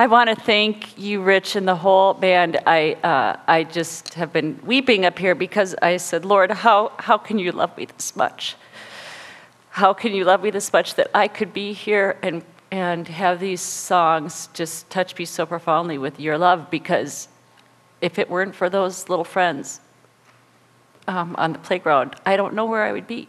I want to thank you, Rich, and the whole band. I, uh, I just have been weeping up here because I said, Lord, how, how can you love me this much? How can you love me this much that I could be here and, and have these songs just touch me so profoundly with your love? Because if it weren't for those little friends um, on the playground, I don't know where I would be.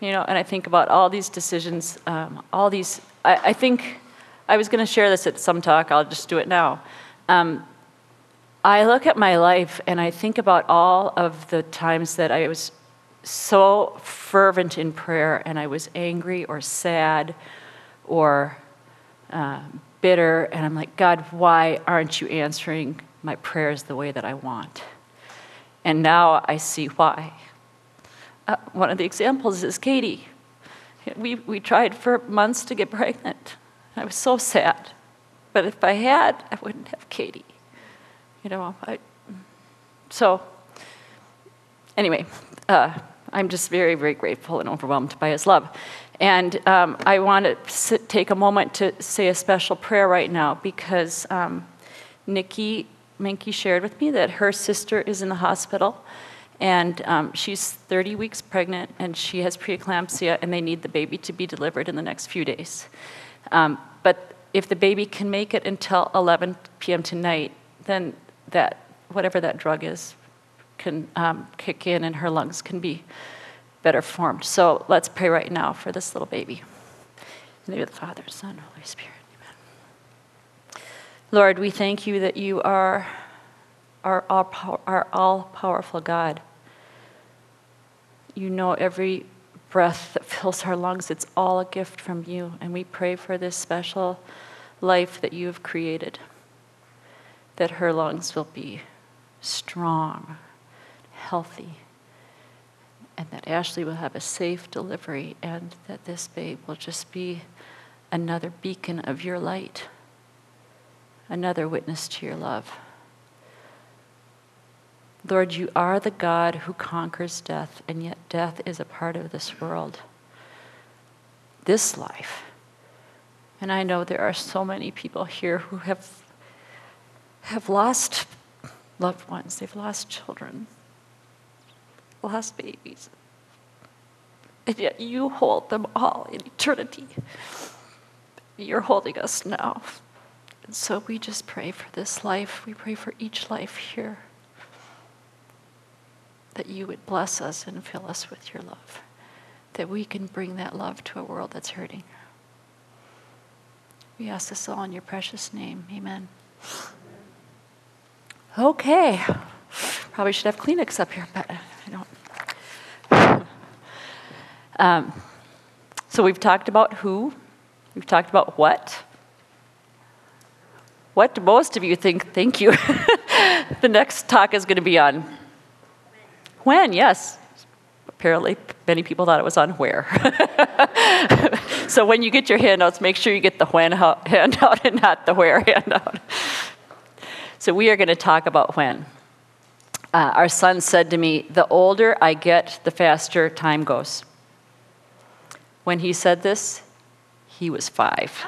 You know, and I think about all these decisions, um, all these, I, I think I was going to share this at some talk, I'll just do it now. Um, I look at my life and I think about all of the times that I was so fervent in prayer and I was angry or sad or uh, bitter, and I'm like, God, why aren't you answering my prayers the way that I want? And now I see why. Uh, one of the examples is Katie. We, we tried for months to get pregnant. I was so sad. But if I had, I wouldn't have Katie. You know, I, so anyway, uh, I'm just very, very grateful and overwhelmed by his love. And um, I want to sit, take a moment to say a special prayer right now because um, Nikki Minky shared with me that her sister is in the hospital and um, she's 30 weeks pregnant and she has preeclampsia and they need the baby to be delivered in the next few days. Um, but if the baby can make it until 11 p.m. tonight, then that whatever that drug is can um, kick in and her lungs can be better formed. So let's pray right now for this little baby. In the name of the Father, Son, Holy Spirit. Amen. Lord, we thank you that you are our our all powerful God. You know every breath that fills our lungs, it's all a gift from you. And we pray for this special life that you have created, that her lungs will be strong, healthy, and that Ashley will have a safe delivery, and that this babe will just be another beacon of your light, another witness to your love. Lord, you are the God who conquers death, and yet death is a part of this world, this life. And I know there are so many people here who have, have lost loved ones, they've lost children, lost babies. And yet you hold them all in eternity. You're holding us now. And so we just pray for this life. We pray for each life here that you would bless us and fill us with your love, that we can bring that love to a world that's hurting. We ask this all in your precious name. Amen. Okay. Probably should have Kleenex up here, but I don't. Um, so we've talked about who, we've talked about what. What do most of you think? Thank you. the next talk is going to be on when, yes. Apparently, many people thought it was on where. so when you get your handouts, make sure you get the when handout and not the where handout. So we are going to talk about when. Uh, our son said to me, The older I get, the faster time goes. When he said this, he was five.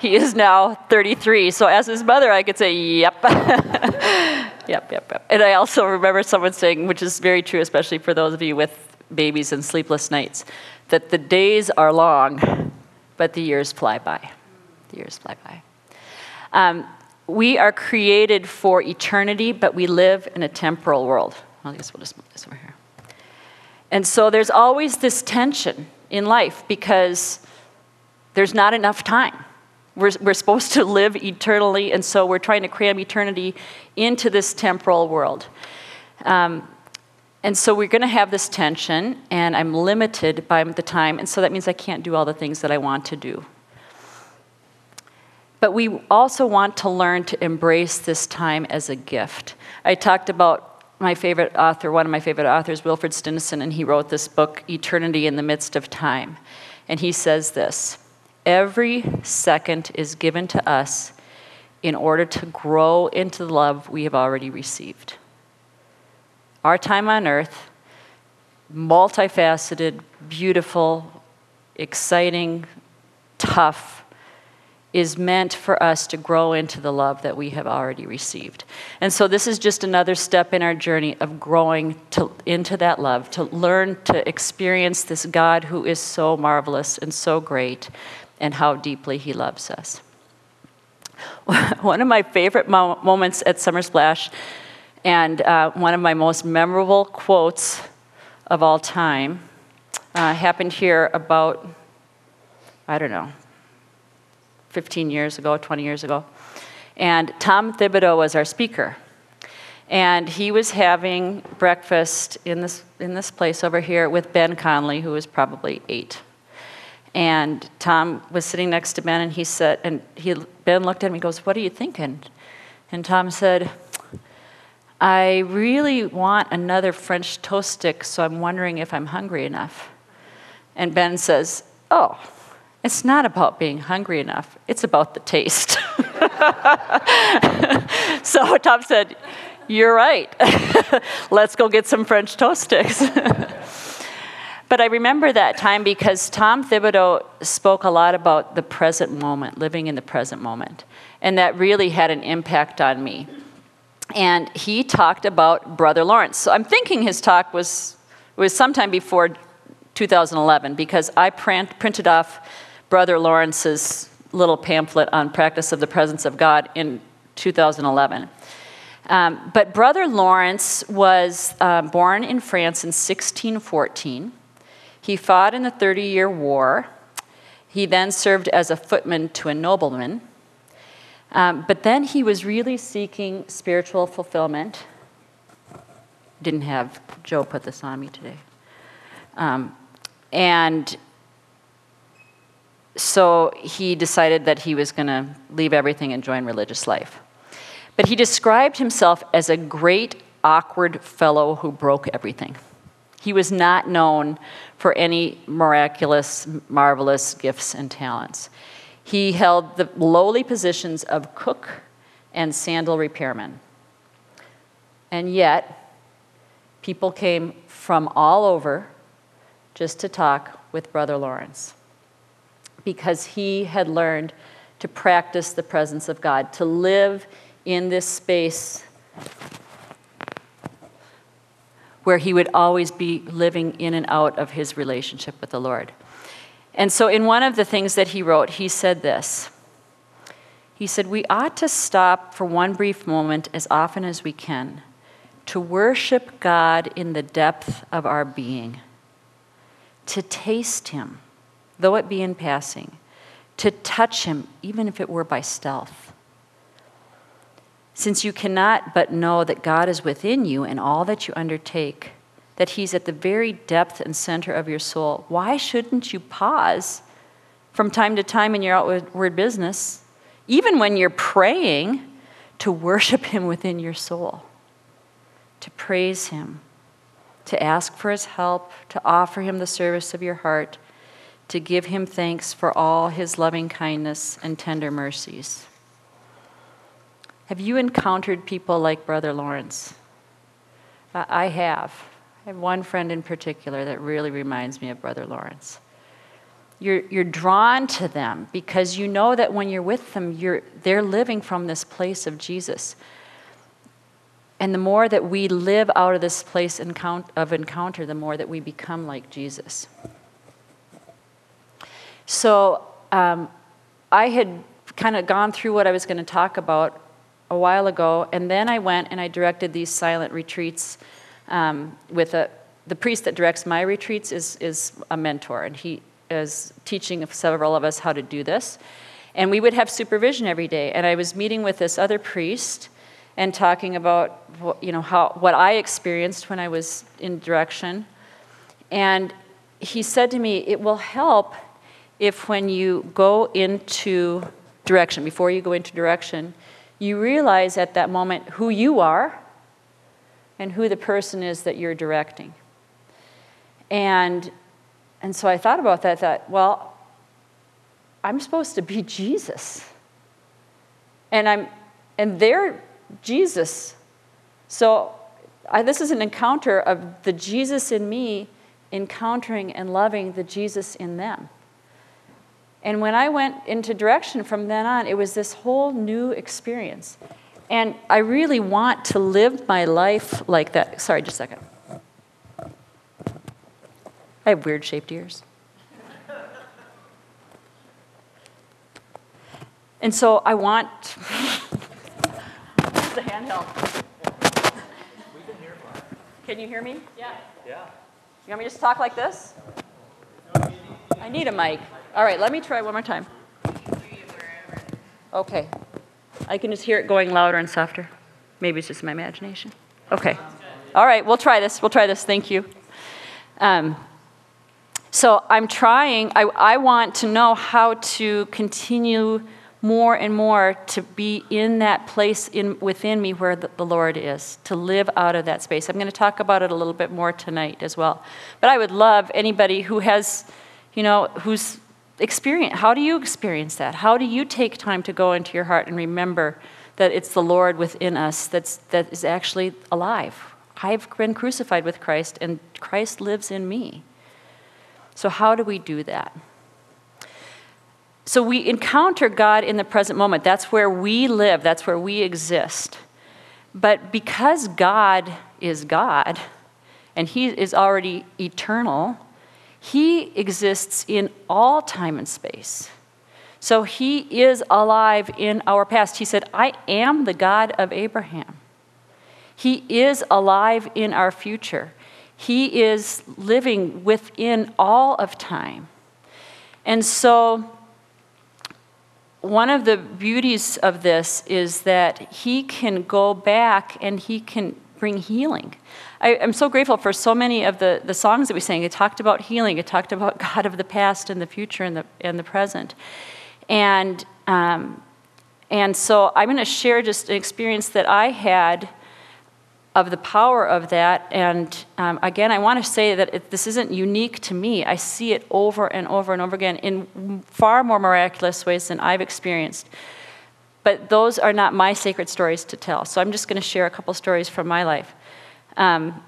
He is now 33. So, as his mother, I could say, Yep. Yep, yep, yep. And I also remember someone saying, which is very true, especially for those of you with babies and sleepless nights, that the days are long, but the years fly by. The years fly by. Um, we are created for eternity, but we live in a temporal world. Well, I guess we'll just move this over here. And so there's always this tension in life because there's not enough time. We're, we're supposed to live eternally, and so we're trying to cram eternity into this temporal world. Um, and so we're going to have this tension, and I'm limited by the time, and so that means I can't do all the things that I want to do. But we also want to learn to embrace this time as a gift. I talked about my favorite author, one of my favorite authors, Wilfrid Stinissen, and he wrote this book, Eternity in the Midst of Time. And he says this Every second is given to us in order to grow into the love we have already received. Our time on earth, multifaceted, beautiful, exciting, tough, is meant for us to grow into the love that we have already received. And so this is just another step in our journey of growing to, into that love, to learn to experience this God who is so marvelous and so great, and how deeply He loves us. One of my favorite mo- moments at Summer Splash, and uh, one of my most memorable quotes of all time, uh, happened here about, I don't know, 15 years ago, 20 years ago. And Tom Thibodeau was our speaker. And he was having breakfast in this, in this place over here with Ben Conley, who was probably eight. And Tom was sitting next to Ben, and he said, and he, Ben looked at him and goes, What are you thinking? And Tom said, I really want another French toast stick, so I'm wondering if I'm hungry enough. And Ben says, Oh, it's not about being hungry enough, it's about the taste. so Tom said, You're right. Let's go get some French toast sticks. But I remember that time because Tom Thibodeau spoke a lot about the present moment, living in the present moment. And that really had an impact on me. And he talked about Brother Lawrence. So I'm thinking his talk was, was sometime before 2011 because I print, printed off Brother Lawrence's little pamphlet on practice of the presence of God in 2011. Um, but Brother Lawrence was uh, born in France in 1614. He fought in the Thirty Year War. He then served as a footman to a nobleman. Um, but then he was really seeking spiritual fulfillment. Didn't have Joe put this on me today. Um, and so he decided that he was going to leave everything and join religious life. But he described himself as a great, awkward fellow who broke everything. He was not known for any miraculous, marvelous gifts and talents. He held the lowly positions of cook and sandal repairman. And yet, people came from all over just to talk with Brother Lawrence because he had learned to practice the presence of God, to live in this space where he would always be living in and out of his relationship with the Lord. And so, in one of the things that he wrote, he said this He said, We ought to stop for one brief moment as often as we can to worship God in the depth of our being, to taste him, though it be in passing, to touch him, even if it were by stealth since you cannot but know that God is within you in all that you undertake, that He's at the very depth and center of your soul, why shouldn't you pause from time to time in your outward business, even when you're praying, to worship Him within your soul, to praise Him, to ask for His help, to offer Him the service of your heart, to give Him thanks for all His loving kindness and tender mercies? Have you encountered people like Brother Lawrence? I have. I have one friend in particular that really reminds me of Brother Lawrence. You're, you're drawn to them because you know that when you're with them, you're, they're living from this place of Jesus. And the more that we live out of this place of encounter, the more that we become like Jesus. So um, I had kind of gone through what I was going to talk about a while ago, and then I went and I directed these silent retreats um, with a, the priest that directs my retreats is, is a mentor, and he is teaching several of us how to do this. And we would have supervision every day, and I was meeting with this other priest and talking about you know how what I experienced when I was in direction, and he said to me, "It will help if when you go into direction, before you go into direction." You realize at that moment who you are and who the person is that you're directing. And, and so I thought about that, thought, well, I'm supposed to be Jesus. And I'm and they're Jesus. So I, this is an encounter of the Jesus in me encountering and loving the Jesus in them. And when I went into direction from then on, it was this whole new experience. And I really want to live my life like that. Sorry, just a second. I have weird shaped ears. And so I want. the handheld. Can you hear me? Yeah. Yeah. You want me to just talk like this? I need a mic. All right, let me try one more time. Okay. I can just hear it going louder and softer. Maybe it's just my imagination. Okay. All right, we'll try this. We'll try this. Thank you. Um, so I'm trying, I, I want to know how to continue more and more to be in that place in, within me where the, the, Lord is, to live out of that space. I'm going to talk about it a little bit more tonight as well. But I would love anybody who has, you know, who's experienced, how do you experience that? How do you take time to go into your heart and remember that it's the Lord within us that's, that is actually alive? I've been crucified with Christ, and Christ lives in me. So, how do we do that? So we encounter God in the present moment. That's where we live, that's where we exist. But because God is God and He is already eternal, He exists in all time and space. So He is alive in our past. He said, I am the God of Abraham. He is alive in our future. He is living within all of time. And so one of the beauties of this is that he can go back and he can bring healing. I, am so grateful for so many of the, the songs that we sang. It talked about healing, it talked about God of the past and the future and the, and the present. And, um, and so I'm going to share just an experience that I had of the power of that. And um, again, I want to say that it, this isn't unique to me. I see it over and over and over again in far more miraculous ways than I've experienced. But those are not my sacred stories to tell. So I'm just going to share a couple stories from my life. Um,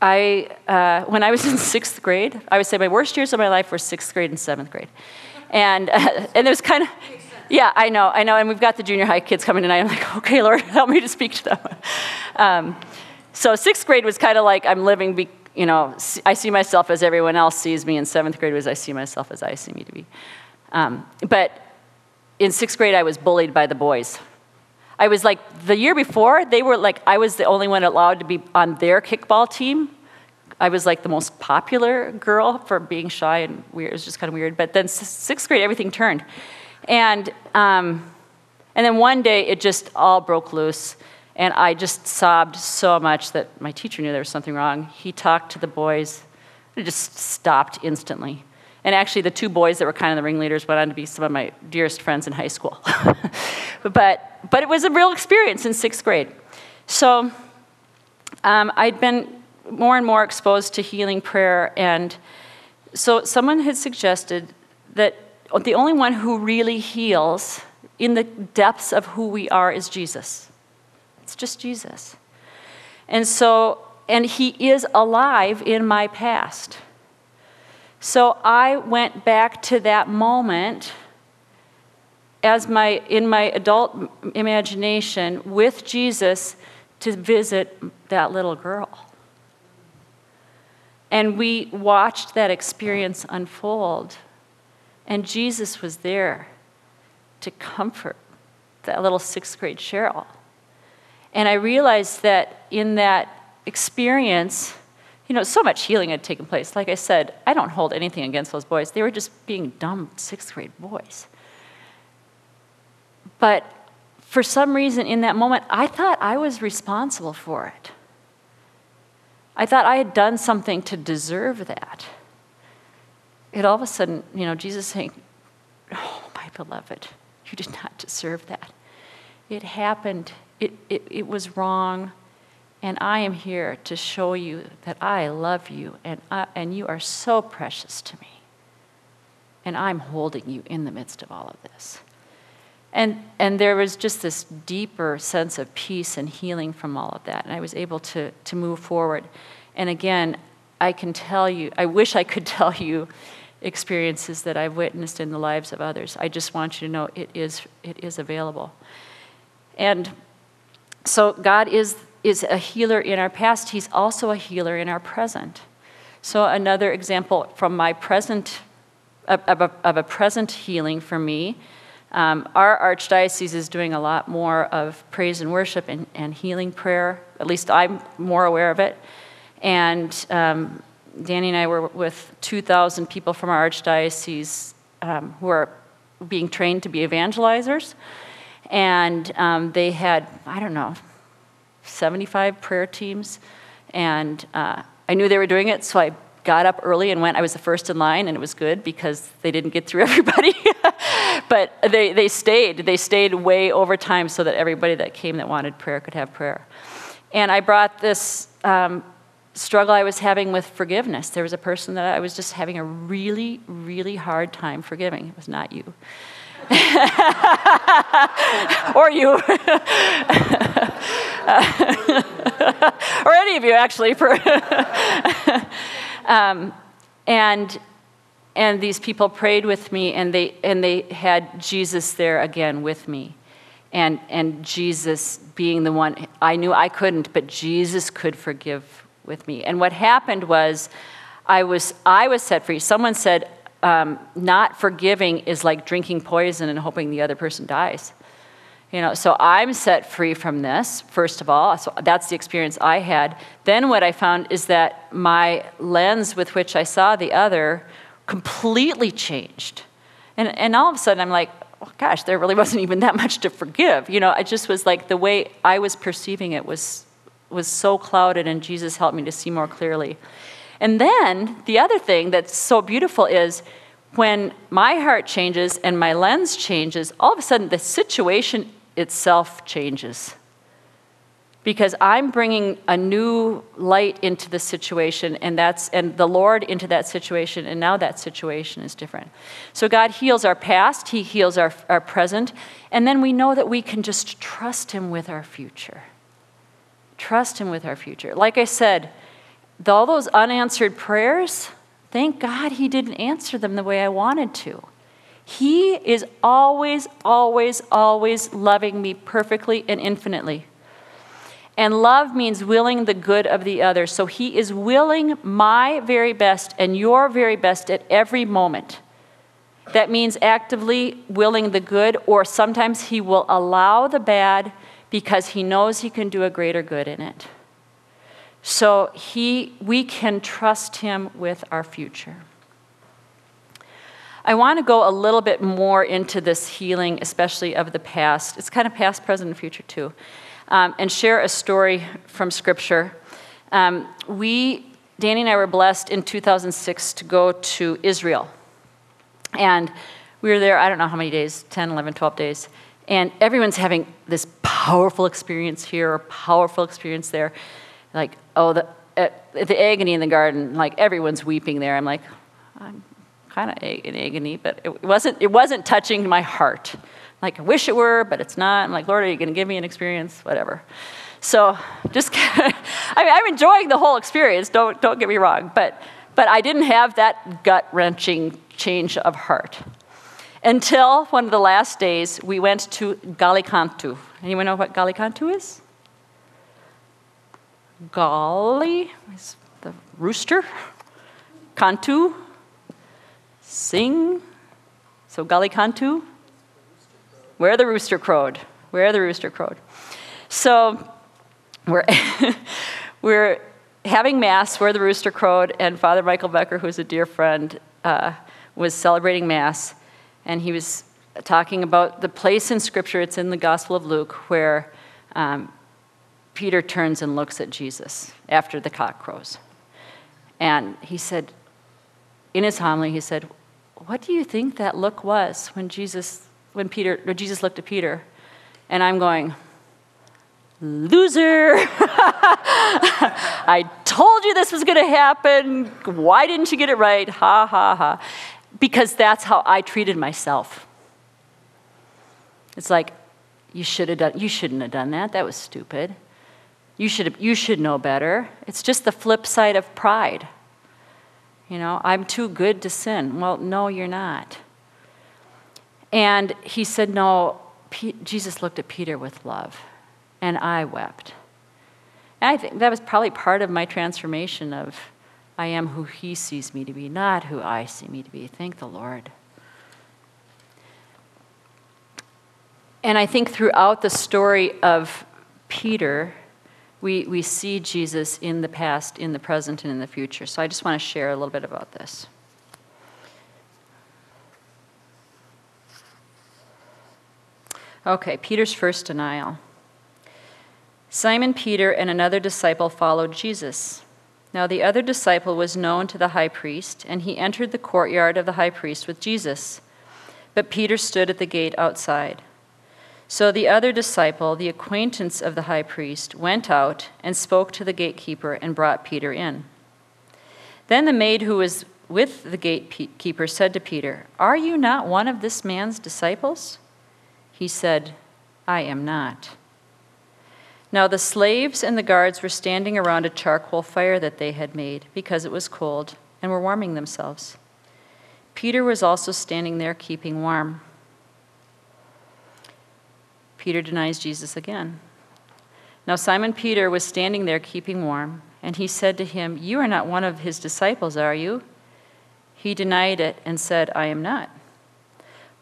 I, uh, when I was in sixth grade, I would say my worst years of my life were sixth grade and seventh grade. And, uh, and it was kind of, yeah, I know, I know. And we've got the junior high kids coming tonight. I'm like, okay, Lord, help me to speak to them. Um, so sixth grade was kind of like I'm living, be, you know, I see myself as everyone else sees me. And seventh grade was I see myself as I see me to be. Um, but in sixth grade, I was bullied by the boys. I was like, the year before, they were like, I was the only one allowed to be on their kickball team. I was like the most popular girl for being shy and weird. It was just kind of weird. But then sixth grade, everything turned. And, um, and then one day it just all broke loose. And I just sobbed so much that my teacher knew there was something wrong. He talked to the boys. It just stopped instantly. And actually, the two boys that were kind of the ringleaders went on to be some of my dearest friends in high school. but, but it was a real experience in sixth grade. So um, I'd been more and more exposed to healing prayer. And so someone had suggested that the only one who really heals in the depths of who we are is Jesus. It's just Jesus. And so, and he is alive in my past. So I went back to that moment as my in my adult imagination with Jesus to visit that little girl. And we watched that experience unfold and Jesus was there to comfort that little sixth grade Sheryl. And I realized that in that experience, you know, so much healing had taken place. Like I said, I don't hold anything against those boys. They were just being dumb sixth grade boys. But for some reason in that moment, I thought I was responsible for it. I thought I had done something to deserve that it all of a sudden, you know, Jesus saying, Oh, my beloved, you did not deserve that. It happened, it, it, it was wrong, and I am here to show you that I love you and, I, and you are so precious to me. And I'm holding you in the midst of all of this. And, and there was just this deeper sense of peace and healing from all of that. And I was able to, to move forward. And again, I can tell you, I wish I could tell you experiences that I've witnessed in the lives of others. I just want you to know it is, it is available. And so God is, is a healer in our past, He's also a healer in our present. So, another example from my present, of, a, of a present healing for me. Um, our archdiocese is doing a lot more of praise and worship and, and healing prayer. At least I'm more aware of it. And um, Danny and I were with 2,000 people from our archdiocese um, who are being trained to be evangelizers. And um, they had, I don't know, 75 prayer teams. And uh, I knew they were doing it, so I got up early and went. I was the first in line, and it was good because they didn't get through everybody. but they, they stayed. They stayed way over time so that everybody that came that wanted prayer could have prayer. And I brought this um, struggle I was having with forgiveness. There was a person that I was just having a really, really hard time forgiving. It was not you. or you. or any of you, actually. For um, and and these people prayed with me, and they and they had Jesus there again with me, and and Jesus being the one I knew I couldn't, but Jesus could forgive with me. And what happened was, I was, I was set free. Someone said, um, not forgiving is like drinking poison and hoping the other person dies. You know, so I'm set free from this, first of all. So that's the experience I had. Then what I found is that my lens with which I saw the other completely changed. And, and all of a sudden I'm like, oh, gosh, there really wasn't even that much to forgive. You know, it just was like the way I was perceiving it was was so clouded, and Jesus helped me to see more clearly. And then the other thing that's so beautiful is when my heart changes and my lens changes, all of a sudden the situation itself changes. Because I'm bringing a new light into the situation, and that's and the Lord into that situation, and now that situation is different. So God heals our past, He heals our, our present, and then we know that we can just trust Him with our future. Trust Him with our future. Like I said, all those unanswered prayers, thank God He didn't answer them the way I wanted to. He is always, always, always loving me perfectly and infinitely. And love means willing the good of the other. So He is willing my very best and your very best at every moment. That means actively willing the good, or sometimes He will allow the bad because he knows he can do a greater good in it. So he, we can trust him with our future. I want to go a little bit more into this healing, especially of the past. It's kind of past, present, and future too, um, and share a story from Scripture. Um, we, Danny and I, were blessed in 2006 to go to Israel, and we were there. I don't know how many days 10, 11, 12 days, and everyone's having this powerful experience here powerful experience there. Like, oh, the, uh, the agony in the garden, like everyone's weeping there. I'm like, I'm kind of in agony, but it wasn't, it wasn't touching my heart. Like, I wish it were, but it's not. I'm like, Lord, are you going to give me an experience? Whatever. So, just, I mean, I'm enjoying the whole experience, don't, don't get me wrong, but, but I didn't have that gut wrenching change of heart. Until one of the last days, we went to Gallicantu. Anyone know what Gallicantu is? Galli is the rooster. Kantu, sing. So Gallicantu, where the rooster crowed. Where the rooster crowed. So we're, we're having Mass where the rooster crowed, and Father Michael Becker, who's a dear friend, uh, was celebrating Mass and he was talking about the place in Scripture, it's in the Gospel of Luke, where um, Peter turns and looks at Jesus after the cock crows. And he said, in his homily, he said, What do you think that look was when Jesus, when Peter, when Jesus looked at Peter? And I'm going, Loser! I told you this was going to happen. Why didn't you get it right? Ha ha ha because that's how I treated myself. It's like, you should have done, you shouldn't have done that. That was stupid. You should, you should know better. It's just the flip side of pride. You know, I'm too good to sin. Well, no, you're not. And he said, No, Jesus looked at Peter with love, and I wept. And I think that was probably part of my transformation of I am who he sees me to be, not who I see me to be. Thank the Lord. And I think throughout the story of Peter, we, we see Jesus in the past, in the present, and in the future. So I just want to share a little bit about this. Okay, Peter's first denial. Simon Peter and another disciple followed Jesus. Now the other disciple was known to the high priest, and he entered the courtyard of the high priest with Jesus. But Peter stood at the gate outside. So the other disciple, the acquaintance of the high priest, went out and spoke to the gatekeeper and brought Peter in. Then the maid who was with the gatekeeper said to Peter, Are you not one of this man's disciples? He said, I am not. Now the slaves and the guards were standing around a charcoal fire that they had made because it was cold and were warming themselves. Peter was also standing there keeping warm. Peter denies Jesus again. Now Simon Peter was standing there keeping warm, and he said to him, You are not one of his disciples, are you? He denied it and said, I am not.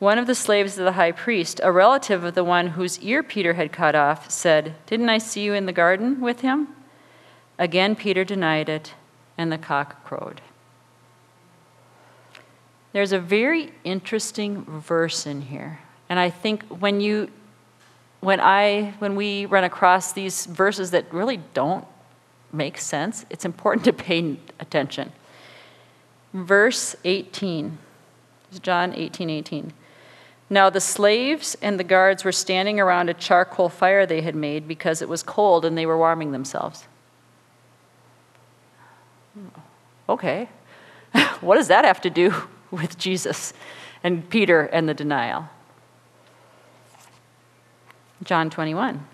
One of the slaves of the high priest, a relative of the one whose ear Peter had cut off, said, Didn't I see you in the garden with him? Again, Peter denied it, and the cock crowed. There's a very interesting verse in here. And I think when you when I when we run across these verses that really don't make sense, it's important to pay attention. Verse 18. John 18, 18. Now the slaves and the guards were standing around a charcoal fire they had made because it was cold and they were warming themselves. Okay. what does that have to do with Jesus and Peter and the denial? John 21.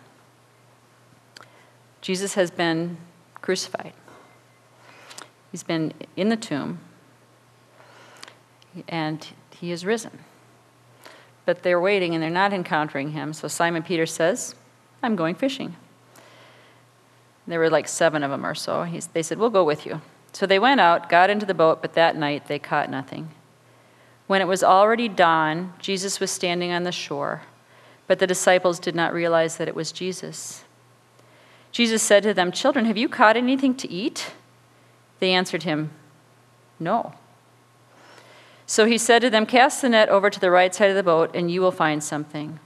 Jesus has been crucified. He's been in the tomb and he is risen but they're waiting and they're not encountering him. So Simon Peter says, I'm going fishing. There were like seven of them or so. He's, they said, We'll go with you. So they went out, got into the boat, but that night they caught nothing. When it was already dawn, Jesus was standing on the shore, but the disciples did not realize that it was Jesus. Jesus said to them, Children, have you caught anything to eat? They answered him, No. So he said to them, Cast the net over to the right side of the boat, and you will find something.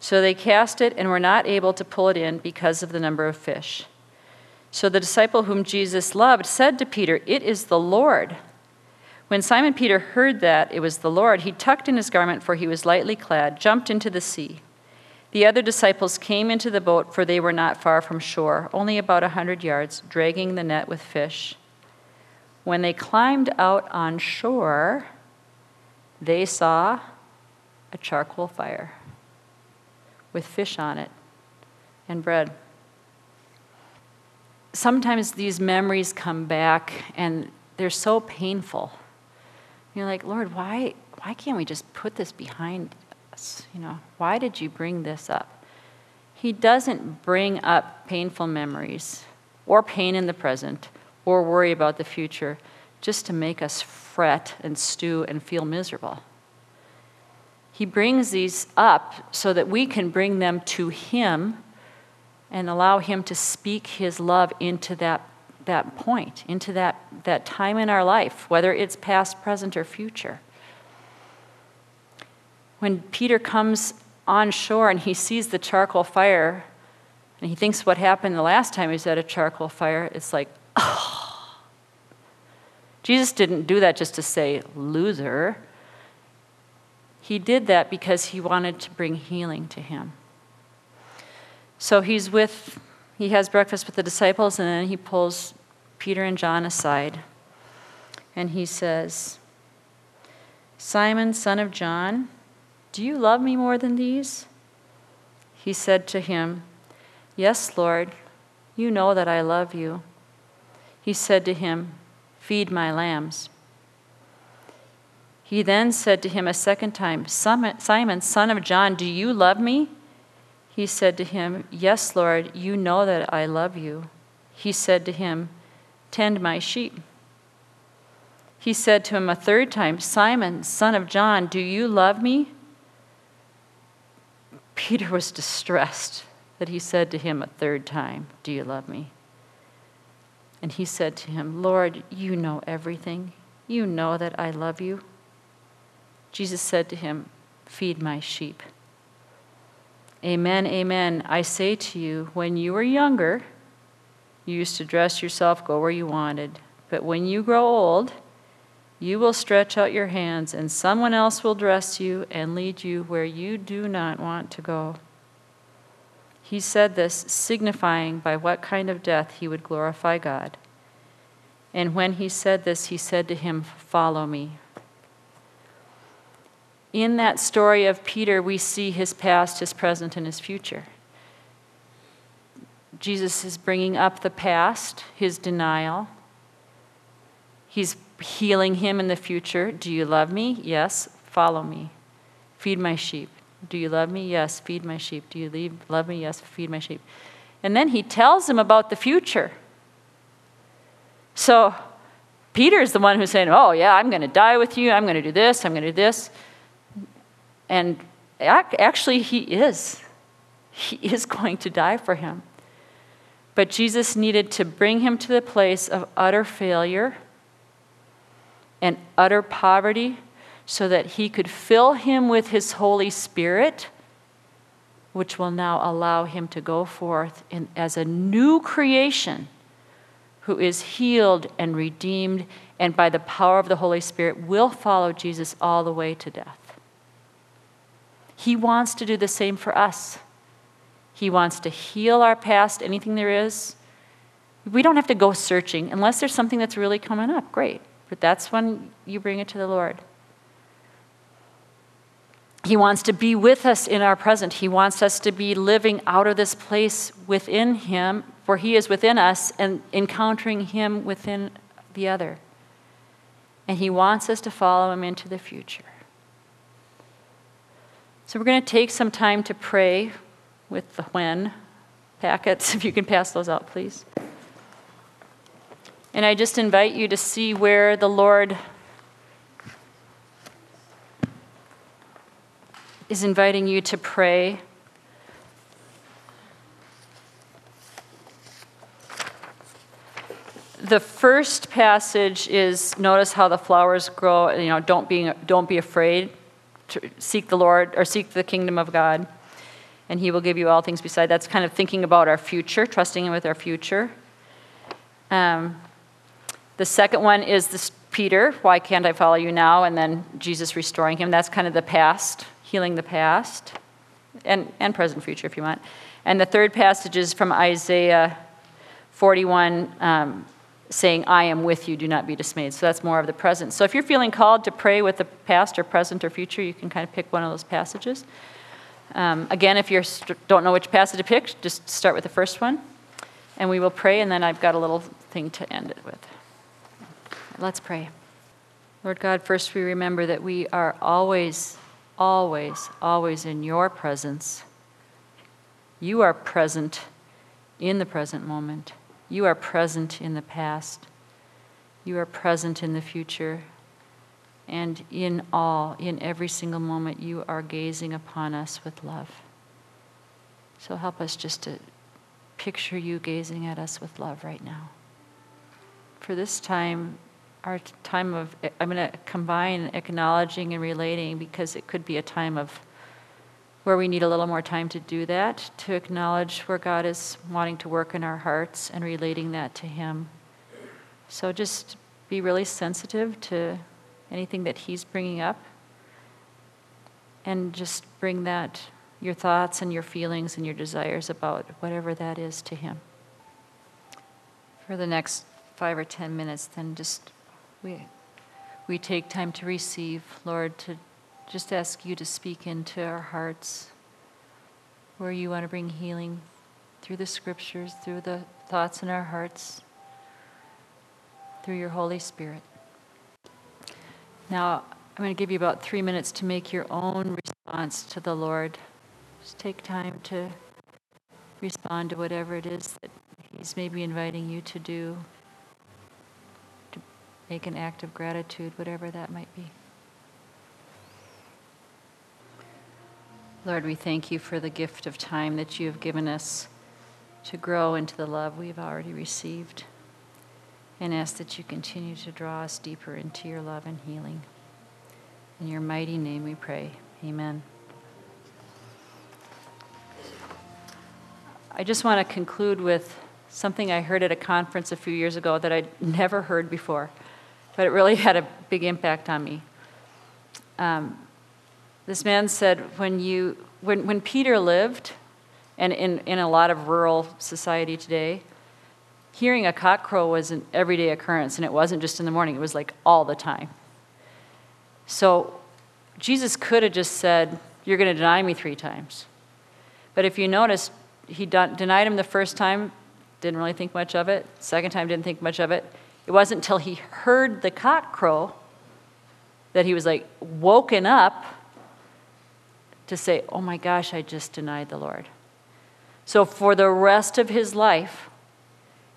So they cast it and were not able to pull it in because of the number of fish. So the disciple whom Jesus loved said to Peter, It is the Lord. When Simon Peter heard that it was the Lord, he tucked in his garment, for he was lightly clad, jumped into the sea. The other disciples came into the boat, for they were not far from shore, only about a hundred yards, dragging the net with fish. When they climbed out on shore, they saw a charcoal fire with fish on it and bread. Sometimes these memories come back and they're so painful. You're like, Lord, why, why can't we just put this behind us? You know, why did you bring this up? He doesn't bring up painful memories or pain in the present or worry about the future just to make us fret and stew and feel miserable. He brings these up so that we can bring them to Him and allow Him to speak His love into that, that point, into that, that time in our life, whether it's past, present, or future. When Peter comes on shore and he sees the charcoal fire, and he thinks what happened the last time he was at a charcoal fire, it's like, oh, Jesus didn't do that just to say, loser. He did that because he wanted to bring healing to him. So he's with, he has breakfast with the disciples, and then he pulls Peter and John aside. And he says, Simon, son of John, do you love me more than these? He said to him, Yes, Lord, you know that I love you. He said to him, Feed my lambs. He then said to him a second time, Simon, son of John, do you love me? He said to him, Yes, Lord, you know that I love you. He said to him, Tend my sheep. He said to him a third time, Simon, son of John, do you love me? Peter was distressed that he said to him a third time, Do you love me? And he said to him, Lord, you know everything. You know that I love you. Jesus said to him, Feed my sheep. Amen, amen. I say to you, when you were younger, you used to dress yourself, go where you wanted. But when you grow old, you will stretch out your hands, and someone else will dress you and lead you where you do not want to go. He said this, signifying by what kind of death he would glorify God. And when he said this, he said to him, Follow me in that story of Peter, we see his past, his present, and his future. Jesus is bringing up the past, his denial. He's healing him in the future. Do you love me? Yes. Follow me. Feed my sheep. Do you love me? Yes. Feed my sheep. Do you leave, love me? Yes. Feed my sheep. And then he tells him about the future. So Peter is the one who's saying, Oh, yeah, I'm going to die with you. I'm going to do this. I'm going to do this. And actually, he is. He is going to die for him. But Jesus needed to bring him to the place of utter failure and utter poverty so that he could fill him with his Holy Spirit, which will now allow him to go forth in, as a new creation who is healed and redeemed, and by the power of the Holy Spirit will follow Jesus all the way to death. He wants to do the same for us. He wants to heal our past, anything there is. We don't have to go searching unless there's something that's really coming up. Great. But that's when you bring it to the Lord. He wants to be with us in our present. He wants us to be living out of this place within Him, for He is within us, and encountering Him within the other. And He wants us to follow Him into the future. So we're going to take some time to pray with the when packets, if you can pass those out, please. And I just invite you to see where the Lord is inviting you to pray. The first passage is notice how the flowers grow, you know, don't be, don't be afraid seek the Lord or seek the kingdom of God, and He will give you all things beside. That's kind of thinking about our future, trusting Him with our future. Um, the second one is this Peter, why can't I follow you now? And then Jesus restoring him. That's kind of the past, healing the past, and, and present future if you want. And the third passage is from Isaiah 41, um, saying, I am with you, do not be dismayed. So that's more of the present. So if you're feeling called to pray with the past or present or future, you can kind of pick one of those passages. Um, again, if you st- don't know which passage to pick, just start with the first one. And we will pray, and then I've got a little thing to end it with. Let's pray. Lord God, first we remember that we are always, always, always in your presence. You are present in the present moment. You are present in the past. You are present in the future. And in all, in every single moment, you are gazing upon us with love. So help us just to picture you gazing at us with love right now. For this time, our time of, I'm going to combine acknowledging and relating because it could be a time of where we need a little more time to do that, to acknowledge where God is wanting to work in our hearts and relating that to Him. So just be really sensitive to anything that He's bringing up and just bring that, your thoughts and your feelings and your desires about whatever that is to Him. For the next five or ten minutes, then just we, we take time to receive, Lord, to just ask you to speak into our hearts where you want to bring healing through the scriptures, through the thoughts in our hearts. through your Holy Spirit. Now, I'm going to give you about three minutes to make your own response to the Lord. Just take time to respond to whatever it is that He's maybe inviting you to do, to make an act of gratitude, whatever that might be. Lord, we thank you for the gift of time that you have given us to grow into the love we've already received and ask that you continue to draw us deeper into your love and healing. In your mighty name we pray. Amen. I just want to conclude with something I heard at a conference a few years ago that I'd never heard before, but it really had a big impact on me. Um, this man said, when, you, when, when Peter lived, and in, in a lot of rural society today, hearing a cock crow was an everyday occurrence, and it wasn't just in the morning, it was like all the time. So Jesus could have just said, You're going to deny me three times. But if you notice, he denied him the first time, didn't really think much of it. Second time, didn't think much of it. It wasn't until he heard the cock crow that he was like woken up to say, Oh my gosh, I just denied the Lord. So for the rest of his life,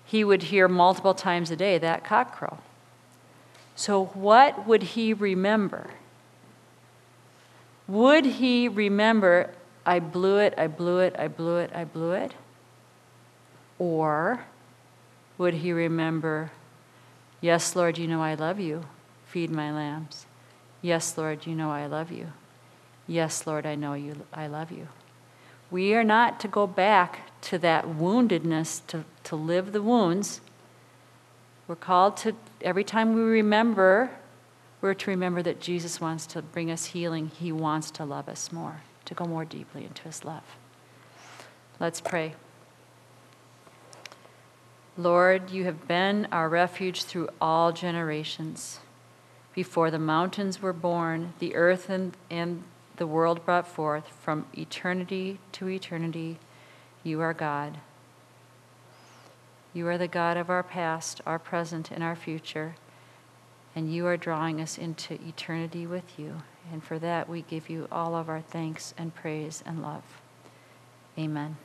he would hear multiple times a day that cock crow. So, what would he remember? Would he remember, I blew it, I blew it, I blew it, I blew it? Or would he remember, Yes, Lord, you know I love you, feed my lambs? Yes, Lord, you know I love you. Yes, Lord, I know you, I love you. We are not to go back to that woundedness, to, to live the wounds. We're called to, every time we remember, we're to remember that Jesus wants to bring us healing. He wants to love us more, to go more deeply into his love. Let's pray. Lord, you have been our refuge through all generations. Before the mountains were born, the earth and, and the world brought forth, from eternity to eternity, you are God. You are the God of our past, our present, and our future, and you are drawing us into eternity with you. And for that, we give you all of our thanks and praise and love. Amen.